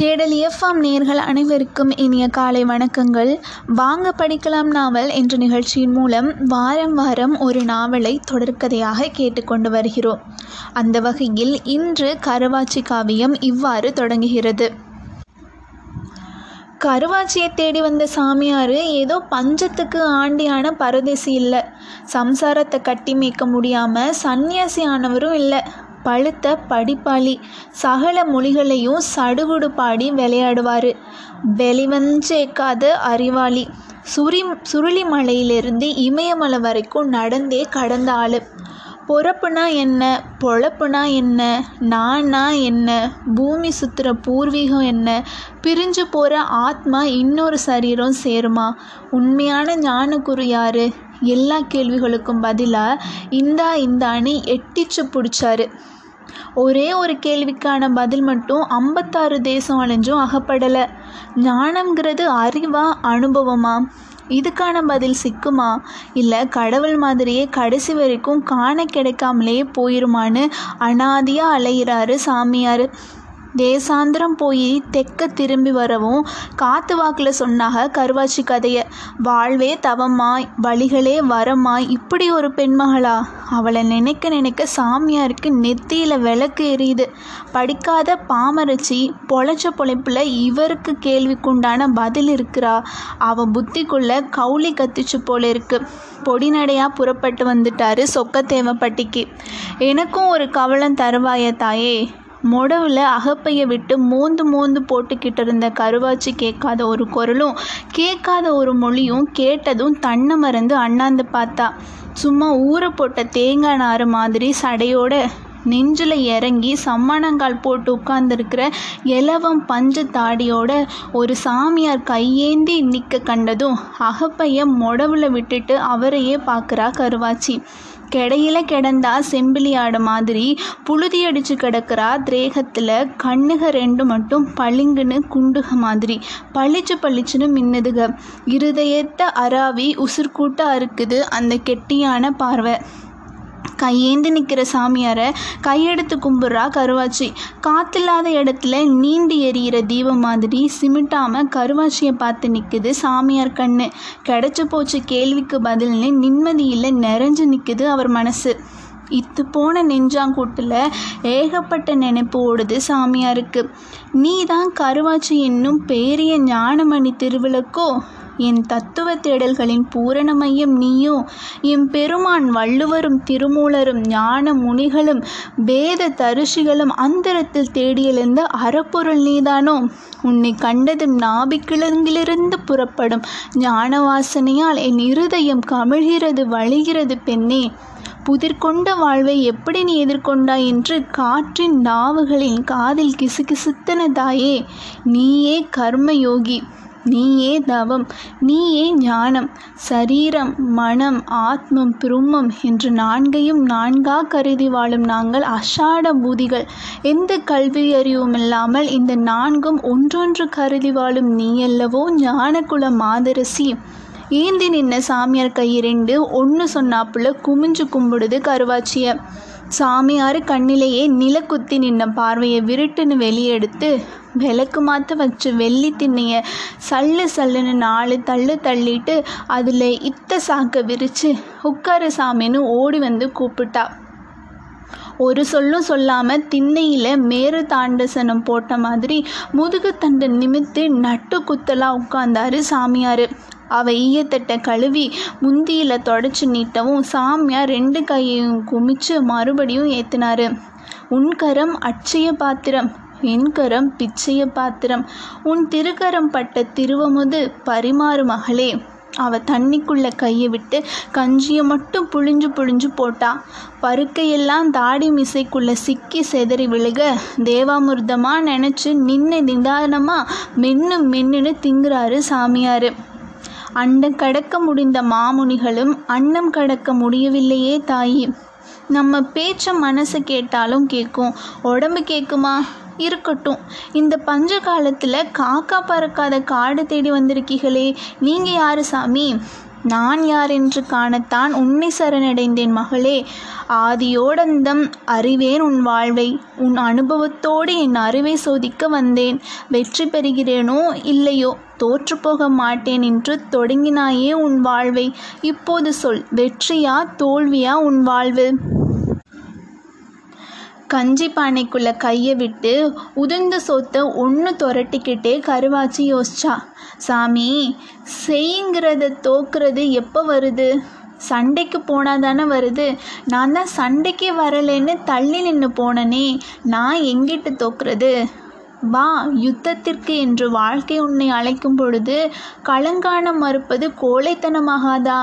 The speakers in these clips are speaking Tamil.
தேடல் எஃப்எம் நேர்கள் அனைவருக்கும் இனிய காலை வணக்கங்கள். வாங்க படிக்கலாம் நாவல் என்ற நிகழ்ச்சியின் மூலம் வாரம் வாரம் ஒரு நாவலை தொடர்கதையாக கேட்டுக்கொண்டு வருகிறோம். அந்த வகையில் இன்று கருவாச்சி காவியம் இவ்வாறு தொடங்குகிறது. கருவாச்சியை தேடி வந்த சாமியார் ஏதோ பஞ்சத்துக்கு ஆண்டியான பரதேசி இல்லை. சம்சாரத்தை கட்டி மேய்க்க முடியாமல் சன்னியாசி ஆனவரும் இல்லை. பழுத்த படிப்பாளி. சகல மொழிகளையும் சடுகுடு பாடி விளையாடுவார். வெளிவஞ்சேக்காத அறிவாளி. சுரி சுருளிமலையிலிருந்து இமயமலை வரைக்கும் நடந்தே கடந்த ஆள். பொறப்புனா என்ன பொழப்புனா என்ன நானா என்ன பூமி சுற்றுற பூர்வீகம் என்ன பிரிஞ்சு போகிற ஆத்மா இன்னொரு சரீரம் சேருமா? உண்மையான ஞானக்குரு யார்? எல்லா கேள்விகளுக்கும் பதிலாக இந்தா இந்தான்னு எட்டிச்சு பிடிச்சாரு. ஒரே ஒரு கேள்விக்கான பதில் மட்டும் ஐம்பத்தாறு தேசம் அலைஞ்சும் அகப்படலை. ஞானம்ங்கிறது அறிவா அனுபவமா? இதுக்கான பதில் சிக்குமா? இல்லை கடவுள் மாதிரியே கடைசி வரைக்கும் காண கிடைக்காமலே போயிருமான்னு அனாதியாக அலைகிறாரு சாமியார். தேசாந்திரம் போய் தெக்க திரும்பி வரவும் காத்து வாக்கில் சொன்னாக கருவாச்சி கதையை வாழ்வே தவமாய் வழிகளே வரமாய் இப்படி ஒரு பெண்மகளா? அவளை நினைக்க நினைக்க சாமியாருக்கு நெத்தியில் விளக்கு எரியுது. படிக்காத பாமரச்சி பொழைச்ச பொழைப்பில் இவருக்கு கேள்விக்குண்டான பதில் இருக்கிறா? அவள் புத்திக்குள்ள கவுளி கத்திச்சு போல இருக்கு. பொடிநடையாக புறப்பட்டு வந்துட்டாரு சொக்கத்தேவப்பட்டிக்கு எனக்கும் ஒரு கவலம் தருவாய தாயே. மொடவில் அகப்பையை விட்டு மோந்து மோந்து போட்டுக்கிட்டு இருந்த கருவாச்சி கேட்காத ஒரு குரலும் கேட்காத ஒரு மொழியும் கேட்டதும் தன்னை மறந்து அண்ணாந்து பார்த்தா. சும்மா ஊற போட்ட தேங்காய் நாறு மாதிரி சடையோட நெஞ்சில் இறங்கி சம்மணங்கால் போட்டு உட்கார்ந்துருக்கிற இலவம் பஞ்சு தாடியோட ஒரு சாமியார் கையேந்தி நிற்க கண்டதும் அகப்பைய மொடவில் விட்டுட்டு அவரையே பார்க்குறா கருவாச்சி. கெடையில கிடந்தா செம்பிலி ஆடு மாதிரி புழுதி அடிச்சு கிடக்கிறா திரேகத்தில் கண்ணுக ரெண்டு மட்டும் பளிங்குன்னு குண்டுக மாதிரி. பளிச்சு பளிச்சுன்னு மின்னுதுக. இருதயத்தை அராவி உசுர்கூட்டாக அறுக்குது அந்த கெட்டியான பார்வை. கையேந்து நிற்கிற சாமியாரை கையெடுத்து கும்பிட்றா கருவாச்சி. காத்தில்லாத இடத்துல நீண்டு எரியிற தீபம் மாதிரி சிமிட்டாமல் கருவாச்சியை பார்த்து நிற்குது சாமியார் கண்ணு. கிடச்சி போச்சு கேள்விக்கு பதில்னு நிம்மதியில் நிறைஞ்சு நிற்குது அவர் மனசு. இத்து போன நெஞ்சாங்கூட்டில் ஏகப்பட்ட நினைப்பு ஓடுது சாமியாருக்கு. நீ தான் கருவாச்சி என்னும் பேரிய ஞானமணி திருவிளக்கோ? என் தத்துவ தேடல்களின் பூரண மையம் நீயோ? என் பெருமான் வள்ளுவரும் திருமூலரும் ஞான முனிகளும் வேத தரிசிகளும் அந்தரத்தில் தேடியெழுந்த அறப்பொருள் நீதானோ? உன்னை கண்டதும் நாபிக்கிழங்கிலிருந்து புறப்படும் ஞான வாசனையால் என் இருதயம் கமிழ்கிறது வழிகிறது பெண்ணே. புதிர்கொண்ட வாழ்வை எப்படி நீ எதிர்கொண்டாய் என்று காற்றின் நாவுகளின் காதில் கிசுகிசுத்தன தாயே. நீயே கர்மயோகி. நீயே தவம் நீயே ஞானம் சரீரம் மனம் ஆத்மம் பிரம்மம் என்று நான்கையும் நான்கா கருதி வாழும் நாங்கள் அஷாட பூதிகள். எந்த கல்வி அறிவும் இல்லாமல் இந்த நான்கும் ஒன்றொன்று கருதி வாழும் நீயல்லவோ ஞானகுல மாதரசி. ஏந்தி நின்ன சாமியார் கை ஒன்று சொன்னாப்புல குமிஞ்சு கும்பிடுது கருவாச்சிய. சாமியார் கண்ணிலேயே நிலக்குத்தி நின்ன பார்வையை விருட்டுன்னு வெளியெடுத்து விளக்கு மாற்ற வச்சு வெள்ளி திண்ணைய சல்லு சல்லுன்னு நாலு தள்ளு தள்ளிட்டு அதில் இத்த சாக்கை விரித்து உட்காரு சாமின்னு ஓடி வந்து கூப்பிட்டா. ஒரு சொல்லும் சொல்லாமல் திண்ணையில் மேரு தாண்டசனம் போட்ட மாதிரி முதுகு நிமித்து நட்டு குத்தலாக உட்காந்தாரு சாமியார். அவள் ஈயத்தட்டை கழுவி முந்தியில் தொடச்சி நீட்டவும் சாமியார் ரெண்டு கையையும் குமிச்சு மறுபடியும் ஏற்றினாரு உன்கரம் அட்சய பாத்திரம் என் கரம் பிச்சைய பாத்திரம் உன் திருக்கரம் பட்ட திருவமுது பரிமாறு மகளே அவ தண்ணிக்குள்ள கையை விட்டு கஞ்சியை மட்டும் புழிஞ்சு புழிஞ்சு போட்டா. பருக்கையெல்லாம் தாடி மிசைக்குள்ள சிக்கி செதறி விழுக தேவாமிர்தமாக நினச்சி நின்று நிதானமாக மென்னு மென்னுன்னு திங்குறாரு சாமியார். அண்டம் கடக்க முடிந்த மாமுனிகளும் அன்னம் கடக்க முடியவில்லையே தாயி. நம்ம பேச்ச மனசு கேட்டாலும் கேட்கும் உடம்பு கேட்குமா இருக்கட்டும். இந்த பஞ்ச காலத்தில் காக்கா பறக்காத காடு தேடி வந்திருக்கீங்களே நீங்கள் யாரு சாமி? நான் யார் என்று காணத்தான் உன்னை சரணடைந்தேன் மகளே. ஆதியோடந்தம் அறிவேன் உன் வாழ்வை. உன் அனுபவத்தோடு என் அறிவை சோதிக்க வந்தேன். வெற்றி பெறுகிறேனோ இல்லையோ தோற்றுப்போக மாட்டேன் என்று தொடங்கினாயே உன் வாழ்வை. இப்போது சொல் வெற்றியா தோல்வியா உன் வாழ்வு? கஞ்சி பானைக்குள்ள கையை விட்டு உதிர்ந்த சொத்தை ஒன்று துரட்டிக்கிட்டே கருவாச்சி யோசிச்சா. சாமி செய்ங்கிறத தோக்குறது எப்போ வருது? சண்டைக்கு போனால் தானே வருது. நான் தான் சண்டைக்கே வரலைன்னு தள்ளி நின்று போனனே. நான் எங்கிட்டு தோக்குறது? வா யுத்தத்திற்கு என்று வாழ்க்கை உன்னை அழைக்கும் பொழுது களங்காண மறுப்பது கோழைத்தனமாகாதா?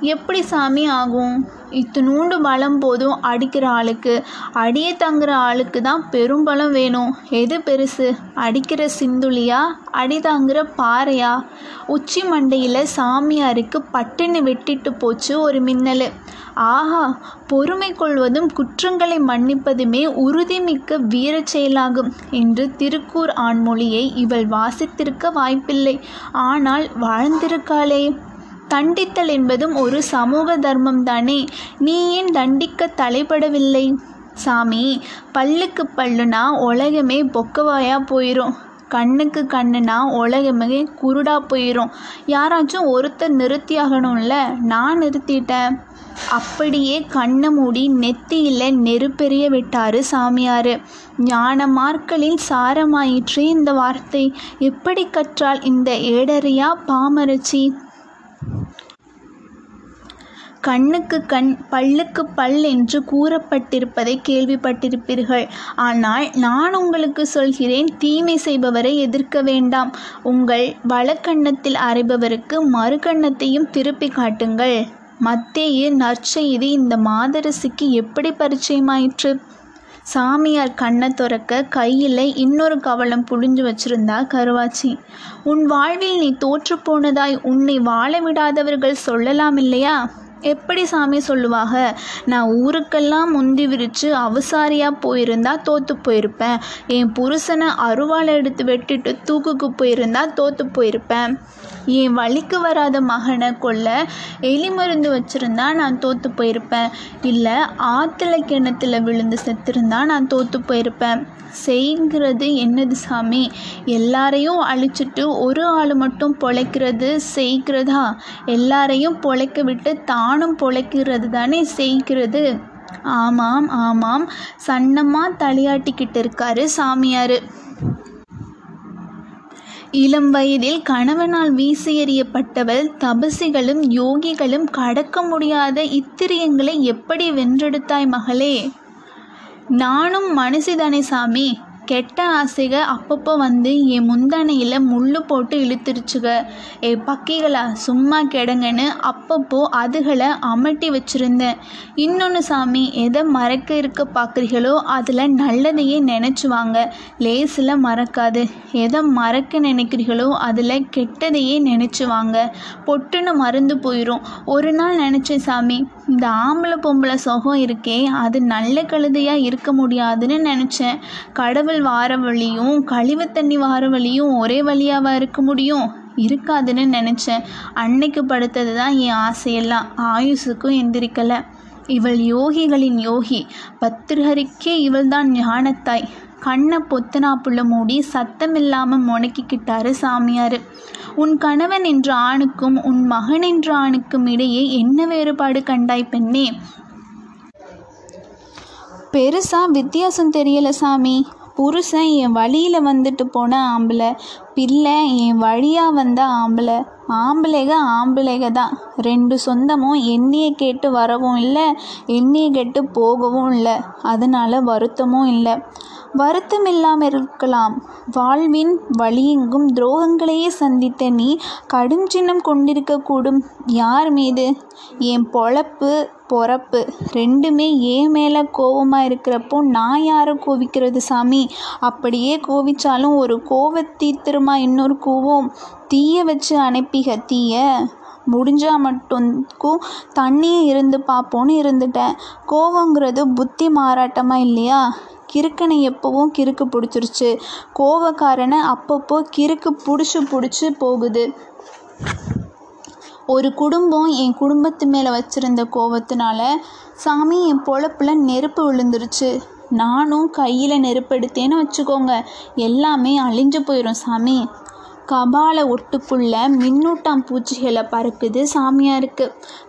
எப்படி சாமி ஆகும்? இத்தினூண்டு பலம் போதும் அடிக்கிற ஆளுக்கு. அடியே தங்குற ஆளுக்கு தான் பெரும் பலம் வேணும். எது பெருசு? அடிக்கிற சிந்துளியா? அடி தாங்குற பாறையா? உச்சி மண்டையில் சாமியாருக்கு பட்டுன்னு வெட்டிட்டு போச்சு ஒரு மின்னல். ஆஹா பொறுமை கொள்வதும் குற்றங்களை மன்னிப்பதுமே உறுதிமிக்க வீரச் செயலாகும் என்று திருக்கூர் ஆண்மொழியை இவள் வாசித்திருக்க வாய்ப்பில்லை. ஆனால் வாழ்ந்திருக்காளே. தண்டித்தல் என்பதும் ஒரு சமூக தர்மம் தானே நீ ஏன் தண்டிக்க தலைப்படவில்லை? சாமி பல்லுக்கு பல்லுனா உலகமே பொக்கவாயா போயிடும் கண்ணுக்கு கண்ணுனா உலகமே குருடா போயிடும் யாராச்சும் ஒருத்தர் நிறுத்தியாகணும்ல? நான் நிறுத்திட்டேன். அப்படியே கண்ணை மூடி நெத்தியில் நெருப்பெரிய விட்டாரு சாமியார். ஞான மார்க்களில் சாரமாயிற்று இந்த வார்த்தை. எப்படி கற்றால் இந்த ஏடறியா பாமரச்சி? கண்ணுக்கு கண் பல்லுக்கு பல் என்று கூறப்பட்டிருப்பதை கேள்விப்பட்டிருப்பீர்கள். ஆனால் நான் உங்களுக்கு சொல்கிறேன் தீமை செய்பவரை எதிர்க்க வேண்டாம். உங்கள் வலக்கண்ணத்தில் அறைபவருக்கு மறுகண்ணத்தையும் திருப்பி காட்டுங்கள். மத்தேயு நற்செய்தி இந்த மாதரசிக்கு எப்படி பரிச்சயமாயிற்று? சாமியார் கண்ணை துறக்க கையில் இன்னொரு கவலம் புழிஞ்சு வச்சிருந்தா கருவாச்சி. உன் வாழ்வில் நீ தோற்று போனதாய் உன்னை வாழ விடாதவர்கள் சொல்லலாம் இல்லையா? எப்படி சாமி சொல்லுவாங்க நான் ஊருக்கெல்லாம் முந்தி விரித்து அவசாரியாக போயிருந்தா தோற்று போயிருப்பேன். என் புருஷனை அருவாளை எடுத்து வெட்டிட்டு தூக்குக்கு போயிருந்தா தோற்று போயிருப்பேன். என் வழிக்கு வராத மகனை கொல்ல எலி மருந்து வச்சுருந்தா நான் தோற்று போயிருப்பேன். இல்லை ஆற்றுல கிணத்துல விழுந்து செத்துருந்தா நான் தோற்று போயிருப்பேன். செய்கிறது என்னது சாமி? எல்லாரையும் அழிச்சிட்டு ஒரு ஆள் மட்டும் பொழைக்கிறது செய்கிறதா? எல்லாரையும் பொழைக்க விட்டு நானும் பொழைக்கிறது தானே செய்கிறது? ஆமாம் ஆமாம். சன்னமாக தலையாட்டிக்கிட்டு இருக்காரு சாமியார். இளம் வயதில் கணவனால் வீசி எறியப்பட்டவள் தபசிகளும் யோகிகளும் கடக்க முடியாத இத்திரியங்களை எப்படி வென்றெடுத்தாய் மகளே? நானும் மனுஷிதானே சாமி. கெட்ட ஆசைக அப்பப்போ வந்து என் முந்தானையில் முள்ளு போட்டு இழுத்துருச்சுக. ஏ பக்கிகளா சும்மா கெடங்கன்னு அப்பப்போ அதுகளை அமட்டி வச்சுருந்தேன். இன்னொன்று சாமி எதை மறக்க இருக்க பார்க்குறீங்களோ அதில் நல்லதையே நினச்சிவாங்க. லேசில் மறக்காது. எதை மறக்க நினைக்கிறீங்களோ அதில் கெட்டதையே நினச்சிவாங்க. பொட்டுன்னு மறந்து போயிடும் ஒரு நாள் நினச்சேன் சாமி இந்த ஆம்பளை பொம்பளை சுகம் இருக்கே அது நல்ல கழுதையாக இருக்க முடியாதுன்னு நினச்சேன். கடவுள் வார வழியும் கழிவு தண்ணி வார வழியும் ஒரே வழியாவா இருக்க முடியும்? இருக்காதுன்னு நினச்சேன். அன்னைக்கு படுத்தது தான் என் ஆசையெல்லாம் ஆயுசுக்கும் எந்திரிக்கலை. இவள் யோகிகளின் யோகி பத்திரஹரிக்கே இவள்தான் ஞானத்தாய். கண்ணை பொத்தனாப்புள்ள மூடி சத்தமில்லாமல் முணக்கிக்கிட்டாரு சாமியார். உன் கணவன் என்ற ஆணுக்கும் உன் மகன் என்ற ஆணுக்கும் இடையே என்ன வேறுபாடு கண்டாய் பெண்ணே? பெருசாக வித்தியாசம் தெரியல சாமி. புருஷன் என் வழியில் வந்துட்டு போன ஆம்பளை பிள்ளை என் வழியாக வந்த ஆம்பளை. ஆம்பளைக ஆம்பளைக தான். ரெண்டு சொந்தமும் எண்ணியை கேட்டு வரவும் இல்லை எண்ணியை கேட்டு போகவும் இல்லை. அதனால் வருத்தமும் இல்லை. வருத்தம் இல்லாமல் இருக்கலாம் வாழ்வின் வழியெங்கும் துரோகங்களையே சந்தித்த நீ கடும் சின்னம் கொண்டிருக்கக்கூடும். யார் மீது? என் பொழப்பு பொறப்பு. ரெண்டுமே ஏன் மேலே கோவமாக இருக்கிறப்போ நான் யாரை கோவிக்கிறது சாமி? அப்படியே கோவிச்சாலும் ஒரு கோவத்தீத்திரமா இன்னொரு கோவம்? தீய வச்சு அனுப்பிக தீய. முடிஞ்சால் மட்டும்க்கும் தண்ணியே இருந்து பார்ப்போன்னு இருந்துட்டேன். கோவங்கிறது புத்தி மாறாட்டமாக இல்லையா? கிறுக்கனை எப்போவும் கிறுக்கு பிடிச்சிருச்சு. கோவக்காரனை அப்பப்போ கிறுக்கு பிடிச்சி பிடிச்சி போகுது. ஒரு குடும்பம் என் குடும்பத்து மேலே வச்சுருந்த கோவத்தினால சாமி என் பொழப்புல நெருப்பு விழுந்துருச்சு. நானும் கையில் நெருப்பு எடுத்தேன்னு வச்சுக்கோங்க. எல்லாமே அழிஞ்சு போயிடும் சாமி. கபால ஒட்டுக்குள்ள மின்னூட்டாம் பூச்சிகளை பறக்குது சாமியாருக்கு.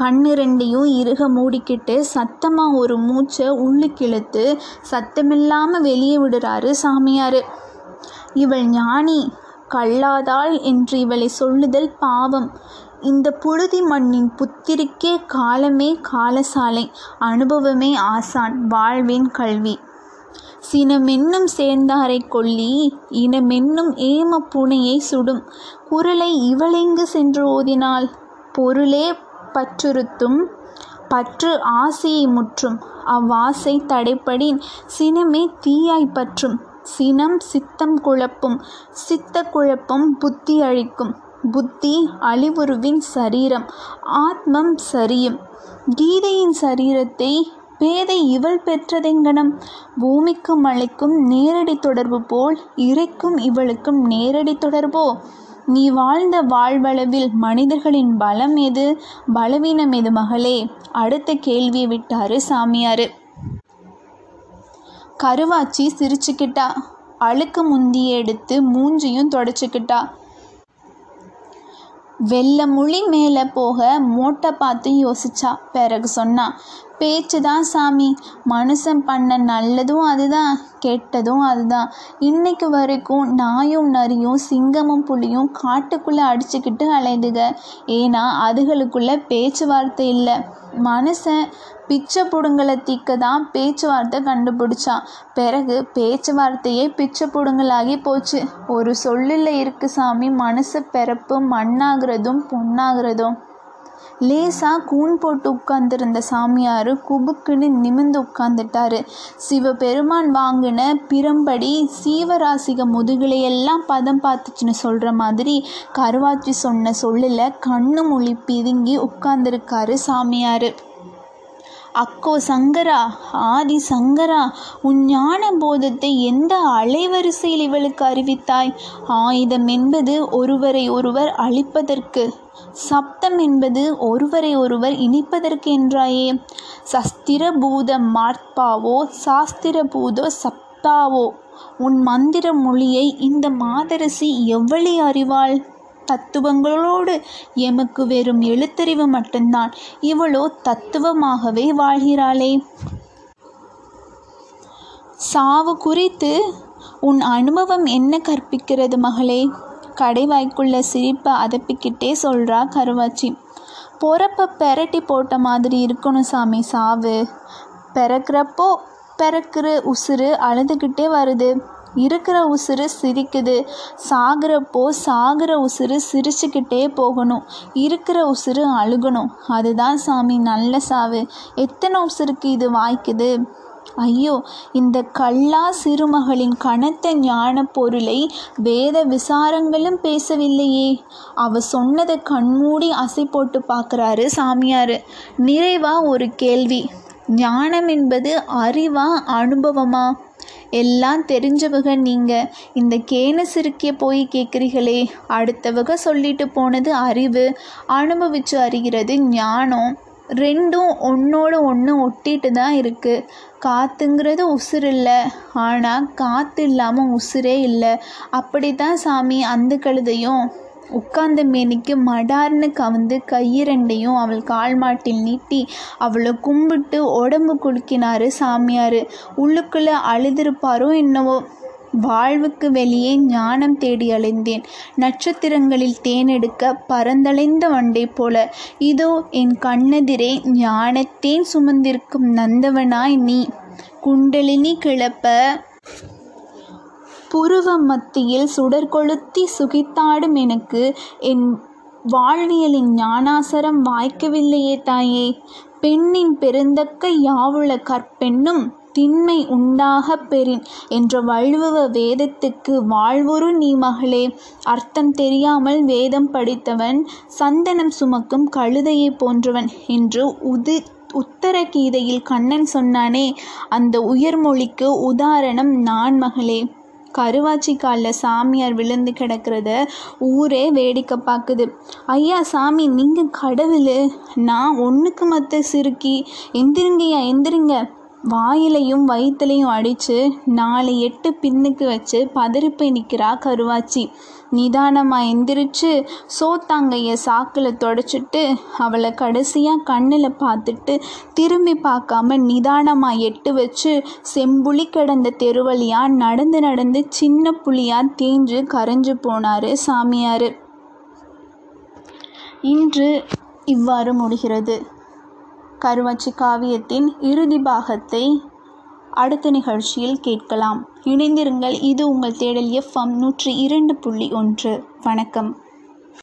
கண்ணு ரெண்டையும் இறுக மூடிக்கிட்டு சத்தமாக ஒரு மூச்சை உள்ளுக்கு இழுத்து சத்தமில்லாமல் வெளியே விடுறாரு சாமியார். இவள் ஞானி கல்லாதாள் என்று இவளை சொல்லுதல் பாவம். இந்த புழுதி மண்ணின் புத்திரிக்கே காலமே காலசாலை அனுபவமே ஆசான் வாழ்வின் கல்வி. சினமென்னும் சேர்ந்தாரை கொல்லி இனமென்னும் ஏம பூனையை சுடும். குரலை இவளெங்கு சென்று ஓதினாள்? பொருளே பற்றுறுத்தும் பற்று ஆசையை முற்றும். அவ்வாசை தடைப்படின் சினமே தீயாய் பற்றும். சினம் சித்தம் குழப்பும் சித்த குழப்பம் புத்தி அழிக்கும். புத்தி அழிவுருவின் சரீரம் ஆத்மம் சரியும். கீதையின் சரீரத்தை பேதை இவள் பெற்றதெங்கனம்? பூமிக்கும் மலைக்கும் நேரடி தொடர்பு போல் இறைக்கும் இவளுக்கும் நேரடி தொடர்போ? நீ வாழ்ந்த வாழ்வளவில் மனிதர்களின் பலம் எது? பலவீனம் எது மகளே? அடுத்த கேள்வியை விட்டாரு சாமியாரு. கருவாச்சி சிரிச்சுக்கிட்டா. அழுக்கு முந்திய எடுத்து மூஞ்சியும் தொடச்சிக்கிட்டா. வெள்ளை முழி மேலே போக மோட்டை பார்த்து யோசிச்சா. பிறகு சொன்னா பேச்சு தான் சாமி. மனுஷன் பண்ண நல்லதும் அதுதான் கெட்டதும் அதுதான். இன்னைக்கு வரைக்கும் நாயும் நரியும் சிங்கமும் புலியும் காட்டுக்குள்ளே அடிச்சுக்கிட்டு அலையுதுக ஏன்னா அதுகளுக்குள்ள பேச்சுவார்த்தை இல்லை. மனுஷன் பிச்சை புடுங்கலை திக்க தான் பேச்சுவார்த்தை கண்டுபிடிச்சான். பிறகு பேச்சுவார்த்தையே பிச்சை புடுங்கலாகி போச்சு. ஒரு சொல்லில் இருக்கு சாமி. மனசு பிறப்பு மண்ணாகிறதும் பொண்ணாகிறதும் லேசா கூன் போட்டு உட்கார்ந்திருந்த சாமியார் குபுக்குன்னு நிமிர்ந்து உட்கார்ந்துட்டாரு. சிவபெருமான் வாங்கின பிரம்படி சீவராசிக முதுகிலையெல்லாம் பதம் பார்த்துச்சுன்னு சொல்கிற மாதிரி கருவாச்சி சொன்ன சொல்லில் கண்ணு மொழி பிதுங்கி உட்கார்ந்துருக்காரு சாமியார். அக்கோ சங்கரா ஆதி சங்கரா உன் ஞான போதத்தை எந்த அலைவரிசையில் இவளுக்கு அறிவித்தாய்? ஆயுதம் என்பது ஒருவரை ஒருவர் அழிப்பதற்கு சப்தம் என்பது ஒருவரை ஒருவர் இனிப்பதற்கு என்றாயே? சஸ்திர பூத மார்ப்பாவோ சாஸ்திர பூதோ சப்தாவோ? உன் மந்திர மொழியை இந்த மாதரசி எவ்வளி அறிவாள்? தத்துவங்களோடு எமக்கு வெறும் எழுத்தறிவு மட்டும்தான். இவளோ தத்துவமாகவே வாழ்கிறாளே. சாவு குறித்து உன் அனுபவம் என்ன கற்பிக்கிறது மகளே? கடைவாய்க்குள்ள சிரிப்பை அதப்பிக்கிட்டே சொல்கிறா கருவாச்சி. பொறப்ப பெரட்டி போட்ட மாதிரி இருக்கணும் சாமி சாவு. பிறக்கிறப்போ பிறக்கிற உசுறு அழுதுகிட்டே வருது. இருக்கிற உசுறு சிரிக்குது. சாகிறப்போ சாகிற உசுறு சிரிச்சுக்கிட்டே போகணும். இருக்கிற உசுறு அழுகணும். அதுதான் சாமி நல்ல சாவு. எத்தனை உசுருக்கு இது வாய்க்குது? ஐயோ இந்த கல்லா சிறுமகளின் கனத்த ஞான பொருளை வேத விசாரங்களும் பேசவில்லையே. அவ சொன்னதை கண்மூடி அசை போட்டு பார்க்குறாரு சாமியார். நிறைவா ஒரு கேள்வி. ஞானம் என்பது அறிவா அனுபவமா? எல்லாம் தெரிஞ்சவங்க நீங்கள் இந்த கேன சிறுக்கிய போய் கேட்குறீங்களே அடுத்தவங்க சொல்லிட்டு போனது அறிவு அனுபவிச்சு அறிகிறது ஞானம். ரெண்டும் ஒன்றோட ஒன்று ஒட்டிட்டு தான் இருக்குது காற்றுங்கிறது உசுறு இல்லை ஆனால் காற்று இல்லாமல் உசுரே இல்லை. அப்படி தான் சாமி அந்த கழுதையும் உட்கார்ந்த மேனிக்கு மடார்னு கவந்து கையிரண்டையும் அவள் கால் மாட்டில் நீட்டி அவளை கும்பிட்டு உடம்பு குலுக்கினாரு சாமியார். உள்ளுக்குள்ளே அழுதிருப்பாரோ என்னவோ. வாழ்வுக்கு வெளியே ஞானம் தேடி அலைந்தேன். நட்சத்திரங்களில் தேனெடுக்க பரந்தலைந்த வண்டை போல. இதோ என் கண்ணெதிரே ஞானத்தேன் சுமந்திருக்கும் நந்தவனாய் நீ. குண்டலினி கிளப்ப. புருவ மத்தியில் சுடர் கொளுத்தி சுகித்தாடும் எனக்கு என் வாழ்வியலின் ஞானாசரம் வாய்க்கவில்லையே தாயே. பெண்ணின் பெருந்தக்க யாவுள கற்பெண்ணும் திண்மை உண்டாக பெறின் என்ற வள்ளுவ வேதத்துக்கு வாழ்வுறு நீ மகளே. அர்த்தம் தெரியாமல் வேதம் படித்தவன் சந்தனம் சுமக்கும் கழுதையை போன்றவன் என்று உதி உத்தர கீதையில் கண்ணன் சொன்னானே அந்த உயர்மொழிக்கு உதாரணம் நான் மகளே. கருவாச்சி காலில் சாமியார் விழுந்து கிடக்கிறத ஊரே வேடிக்கை பார்க்குது ஐயா சாமி நீங்கள் கடவுள் நான் ஒன்றுக்கு மற்ற சிறுக்கி எந்திரிங்கய்யா எந்திரிங்க. வாயிலையும் வயிற்றுலையும் அடித்து நாலு எட்டு பின்னுக்கு வச்சு பதறிப்பை நிற்கிறா கருவாச்சி. நிதானமாக எந்திரிச்சு சோத்தாங்கைய சாக்கில் தொடச்சிட்டு அவளை கடைசியாக கண்ணில் பார்த்துட்டு திரும்பி பார்க்காம நிதானமாக எட்டு வச்சு செம்புளி கிடந்த தெருவழியாக நடந்து நடந்து சின்ன புளியாக தேஞ்சு கரைஞ்சு போனார் சாமியார். இன்று இவ்வாறு முடிகிறது. கருவாச்சி காவியத்தின் இறுதி பாகத்தை அடுத்த நிகழ்ச்சியில் கேட்கலாம். இணைந்திருங்கள். இது உங்கள் தேடல் எஃப்எம் நூற்றி இரண்டு புள்ளி ஒன்று. வணக்கம்.